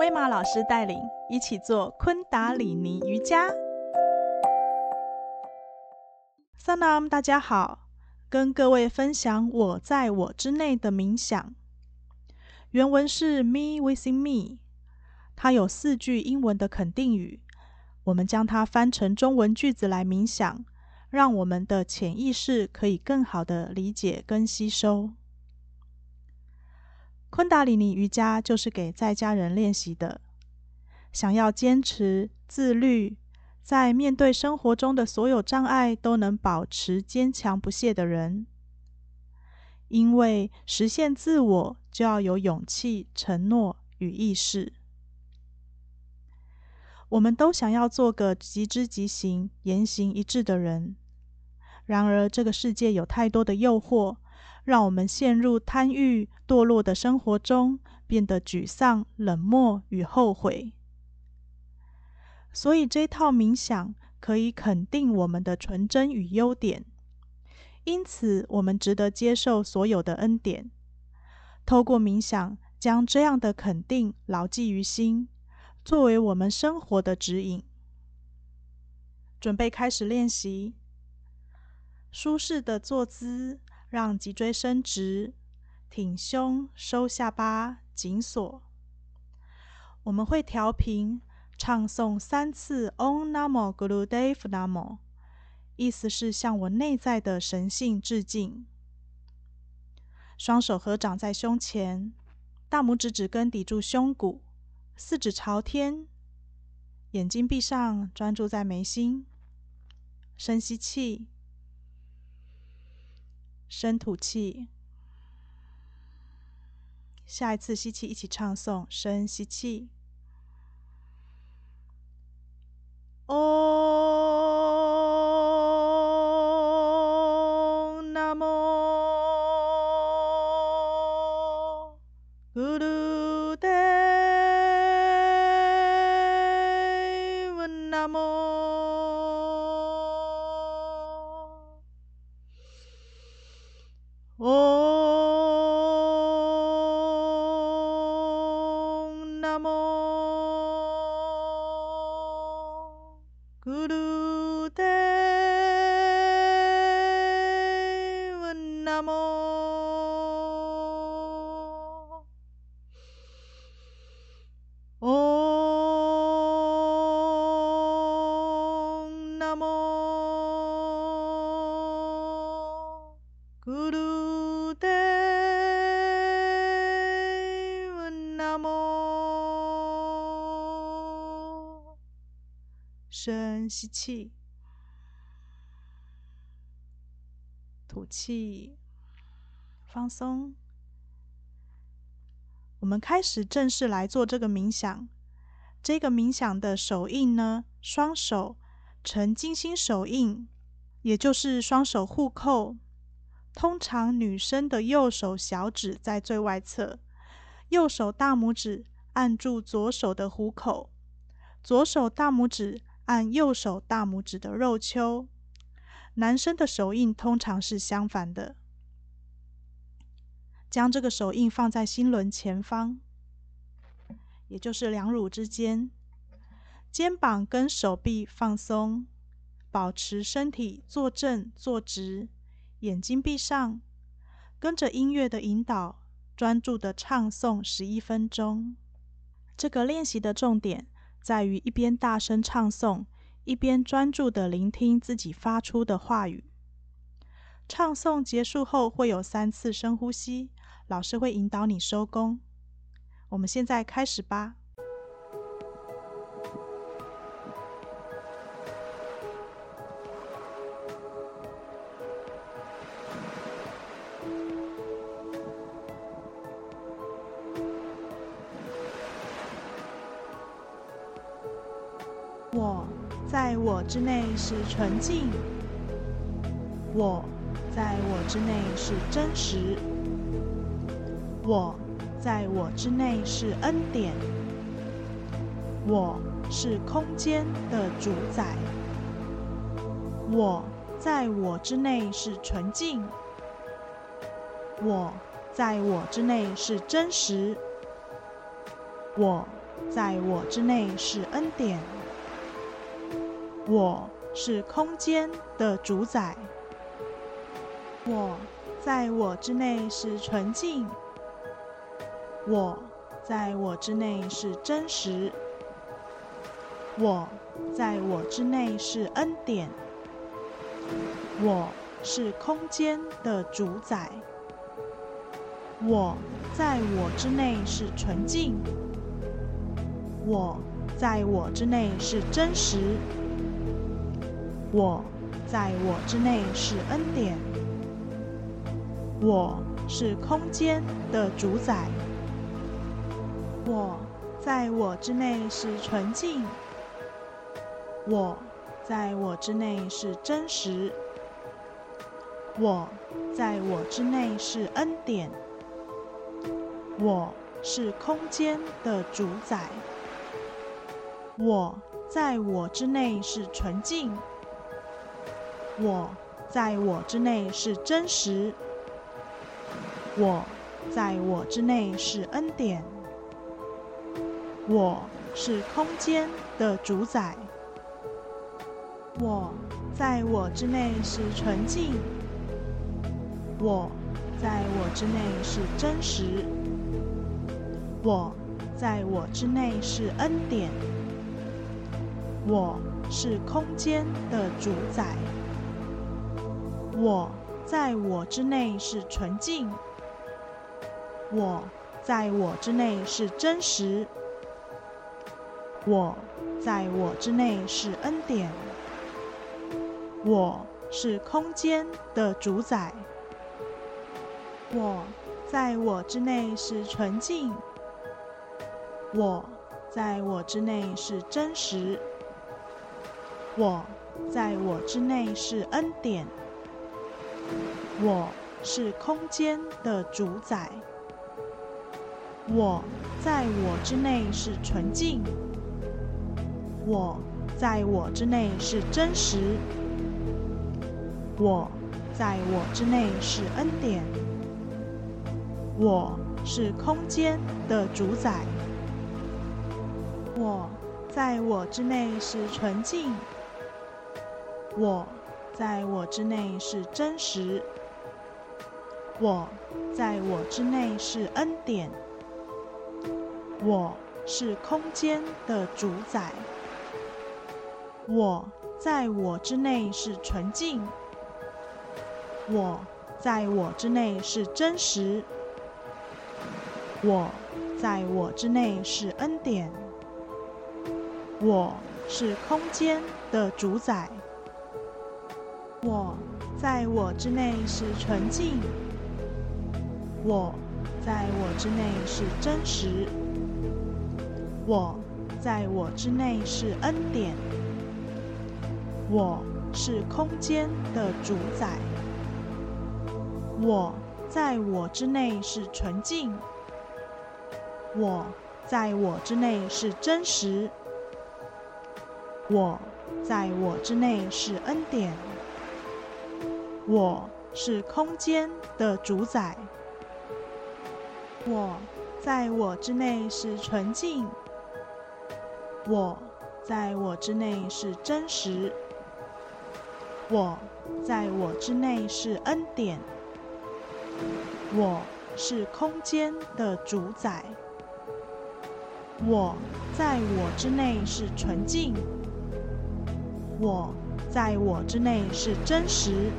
威玛老师带领，一起做昆达里尼瑜伽。Salam，大家好，跟各位分享我在我之内的冥想。原文是 Me within me，它有四句英文的肯定语，我们将它翻成中文句子来冥想，让我们的潜意识可以更好的理解跟吸收。昆达里尼瑜伽就是给在家人练习的，想要坚持自律，在面对生活中的所有障碍都能保持坚强不懈的人。因为实现自我就要有勇气、承诺与意识。我们都想要做个即知即行、言行一致的人，然而这个世界有太多的诱惑。让我们陷入贪欲、堕落的生活中，变得沮丧、冷漠与后悔。所以，这套冥想可以肯定我们的纯真与优点，因此我们值得接受所有的恩典。透过冥想，将这样的肯定牢记于心，作为我们生活的指引。准备开始练习，舒适的坐姿。让脊椎伸直，挺胸，收下巴，紧锁。我们会调频，唱诵三次 Om Namo Gurudev Namo，意思是向我内在的神性致敬。双手合掌在胸前，大拇指指根抵住胸骨，四指朝天，眼睛闭上，专注在眉心。深吸气。深吐气，下一次吸气，一起唱诵。深吸气，哦，深吸气，吐气，放松。我们开始正式来做这个冥想。这个冥想的手印呢，双手呈金星手印，也就是双手互扣。通常女生的右手小指在最外侧，右手大拇指按住左手的虎口，左手大拇指。按右手大拇指的肉丘，男生的手印通常是相反的。将这个手印放在心轮前方，也就是两乳之间，肩膀跟手臂放松，保持身体坐正坐直，眼睛闭上，跟着音乐的引导，专注的唱诵十一分钟。这个练习的重点。在于一边大声唱诵，一边专注的聆听自己发出的话语。唱诵结束后会有三次深呼吸，老师会引导你收功。我们现在开始吧。我在我之内是纯净，我在我之内是真实，我在我之内是恩典，我是空间的主宰，我在我之内是纯净，我在我之内是真实，我。在我之内是恩典。我是空间的主宰。我在我之内是纯净。我在我之内是真实。我在我之内是恩典。我是空间的主宰。我在我之内是纯净。我在我之内是真实。我在我之内是恩典。我是空间的主宰。我在我之内是纯净。我在我之内是真实。我在我之内是恩典。我是空间的主宰，我在我之内是纯净，我在我之内是真实，我在我之内是恩典，我是空间的主宰，我在我之内是纯净，我在我之内是真实。我在我之内是恩典，我是空间的主宰。我在我之内是纯净，我在我之内是真实，我在我之内是恩典，我是空间的主宰。我在我之内是纯净。我在我之内是真实，我在我之内是恩典，我是空间的主宰，我在我之内是纯净，我在我之内是真实，我在我之内是恩典，我是空间的主宰。我在我之内是纯净，我在我之内是真实，我在我之内是恩典，我是空间的主宰，我在我之内是纯净，我在我之内是真实，我在我之内是恩典。我是空间的主宰，我在我之内是纯净，我在我之内是真实，我在我之内是恩典，我是空间的主宰，我在我之内是纯净，我在我之内是真实。我在我之内是恩典，我是空间的主宰。我在我之内是纯净，我在我之内是真实，我在我之内是恩典，我是空间的主宰。我在我之内是纯净。我在我之内是真实，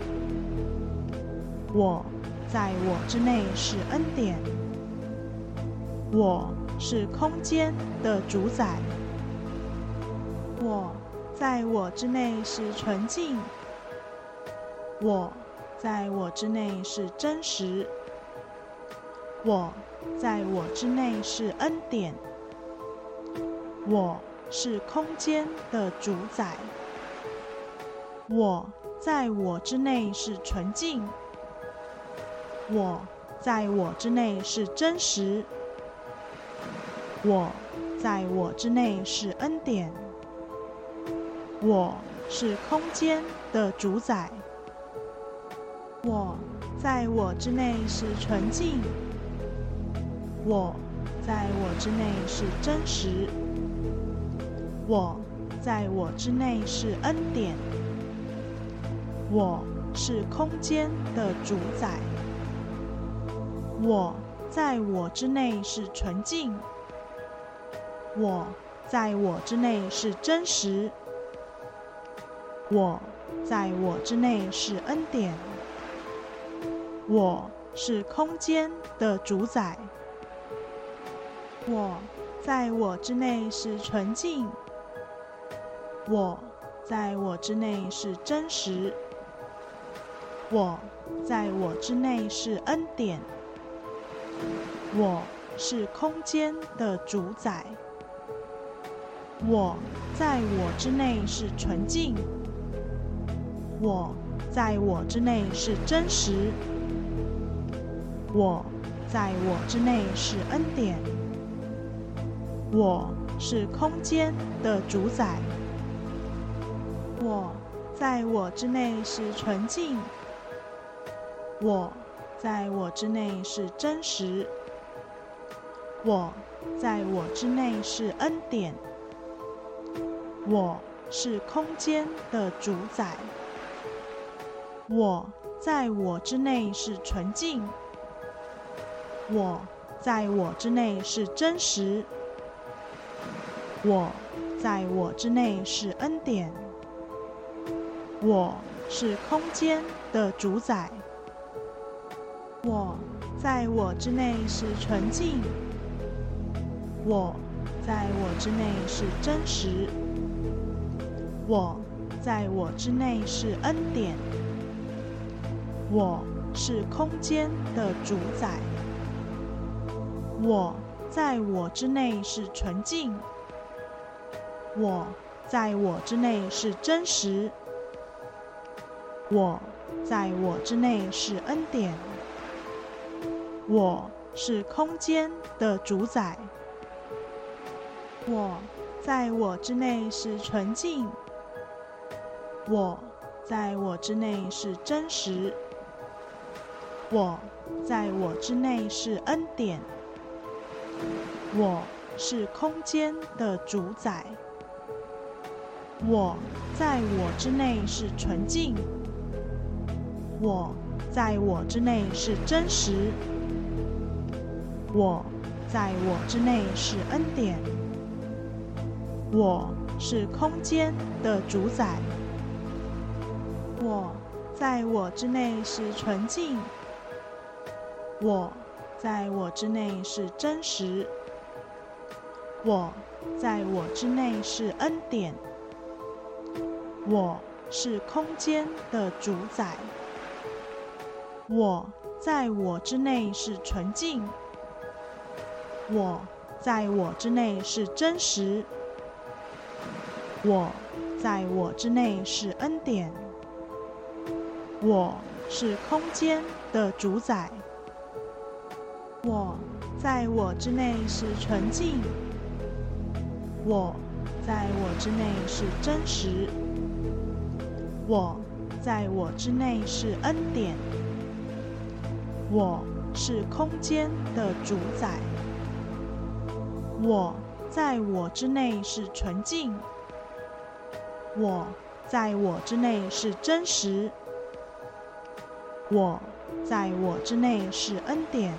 我在我之内是恩典，我是空间的主宰。我在我之内是纯净，我在我之内是真实，我在我之内是恩典，我是空间的主宰。我在我之内是纯净，我在我之内是真实，我在我之内是恩典，我是空间的主宰。我在我之内是纯净，我在我之内是真实，我在我之内是恩典，我是空间的主宰，我在我之内是纯净，我在我之内是真实，我在我之内是恩典，我是空间的主宰。我在我之内是纯净，我在我之内是真实，我在我之内是恩典，我是空间的主宰，我在我之内是纯净，我在我之内是真实，我在我之内是恩典。我是空间的主宰，我在我之内是纯净，我在我之内是真实，我在我之内是恩典，我是空间的主宰，我在我之内是纯净，我在我之内是真实。我在我之内是恩典，我是空间的主宰，我在我之内是纯净，我在我之内是真实，我在我之内是恩典，我是空间的主宰，我在我之内是纯净。我在我之内是真实，我在我之内是恩典，我是空间的主宰，我在我之内是纯净，我在我之内是真实，我在我之内是恩典，我是空间的主宰。我在我之内是纯净，我在我之内是真实，我在我之内是恩典，我是空间的主宰，我在我之内是纯净，我在我之内是真实，我在我之内是恩典。我是空间的主宰，我在我之内是纯净，我在我之内是真实，我在我之内是恩典，我是空间的主宰，我在我之内是纯净，我在我之内是真实。我在我之内是恩典，我是空间的主宰。我在我之内是纯净，我在我之内是真实，我在我之内是恩典，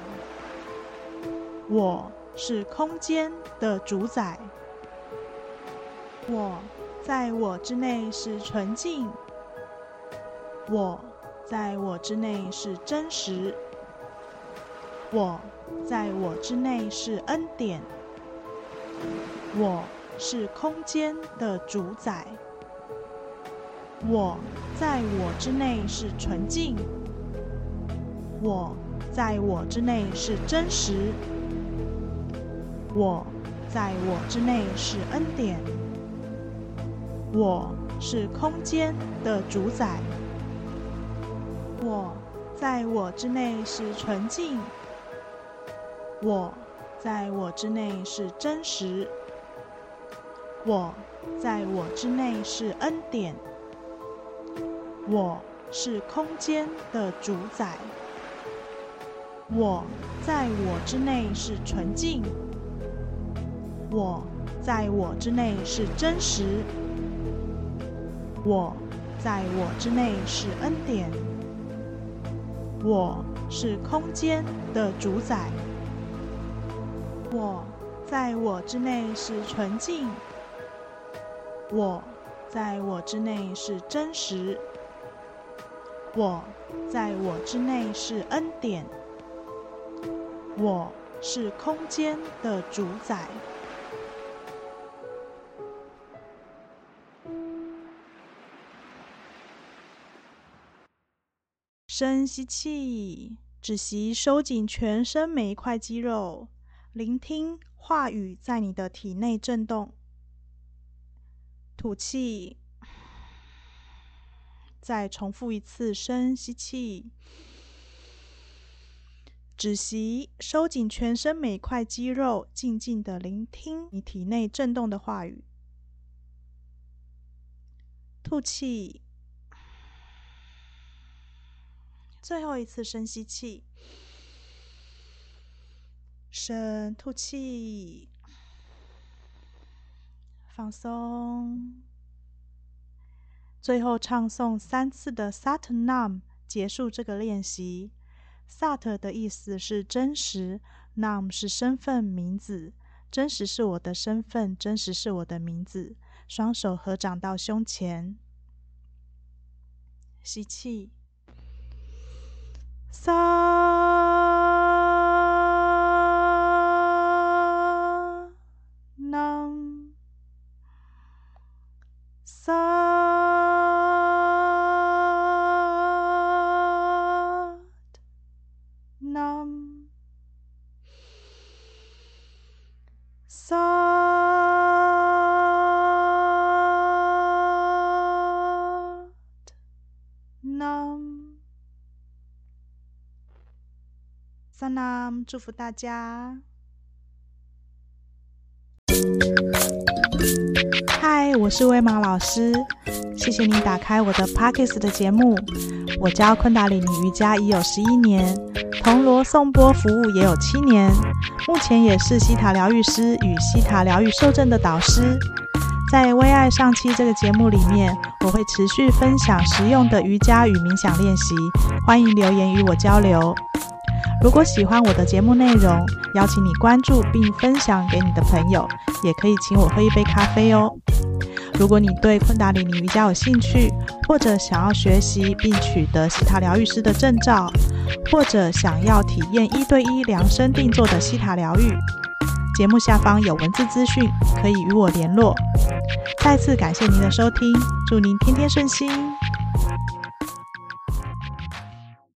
我是空间的主宰。我在我之内是纯净。我在我之内是真实，我在我之内是恩典，我是空间的主宰，我在我之内是纯净，我在我之内是真实，我在我之内是恩典，我是空间的主宰。我在我之内是纯净，我在我之内是真实，我在我之内是恩典，我是空间的主宰，我在我之内是纯净，我在我之内是真实，我在我之内是恩典，我是空间的主宰，我在我之内是纯净，我在我之内是真实，我在我之内是恩典，我是空间的主宰。深吸气，止息，收紧全身每一块肌肉，聆听话语在你的体内震动。吐气，再重复一次深吸气，止息，收紧全身每块肌肉，静静的聆听你体内震动的话语。吐气。最后一次深吸气，深吐气，放松。最后唱诵三次的 Sat Nam，结束这个练习。Sat 的意思是真实，Nam 是身份名字，真实是我的身份，真实是我的名字。双手合掌到胸前，吸气。三萨南，萨南。萨南，祝福大家。嗨，我是威玛老师，谢谢你打开我的 Podcast 的节目。我教昆达里尼瑜伽已有十一年，铜锣颂钵服务也有七年，目前也是西塔疗愈师与西塔疗愈受证的导师。在葳爱上期这个节目里面，我会持续分享实用的瑜伽与冥想练习，欢迎留言与我交流。如果喜欢我的节目内容，邀请你关注并分享给你的朋友，也可以请我喝一杯咖啡哦。如果你对昆达里尼瑜伽有兴趣，或者想要学习并取得西塔疗愈师的证照，或者想要体验一对一量身定做的西塔疗愈，节目下方有文字资讯，可以与我联络。再次感谢您的收听，祝您天天顺心。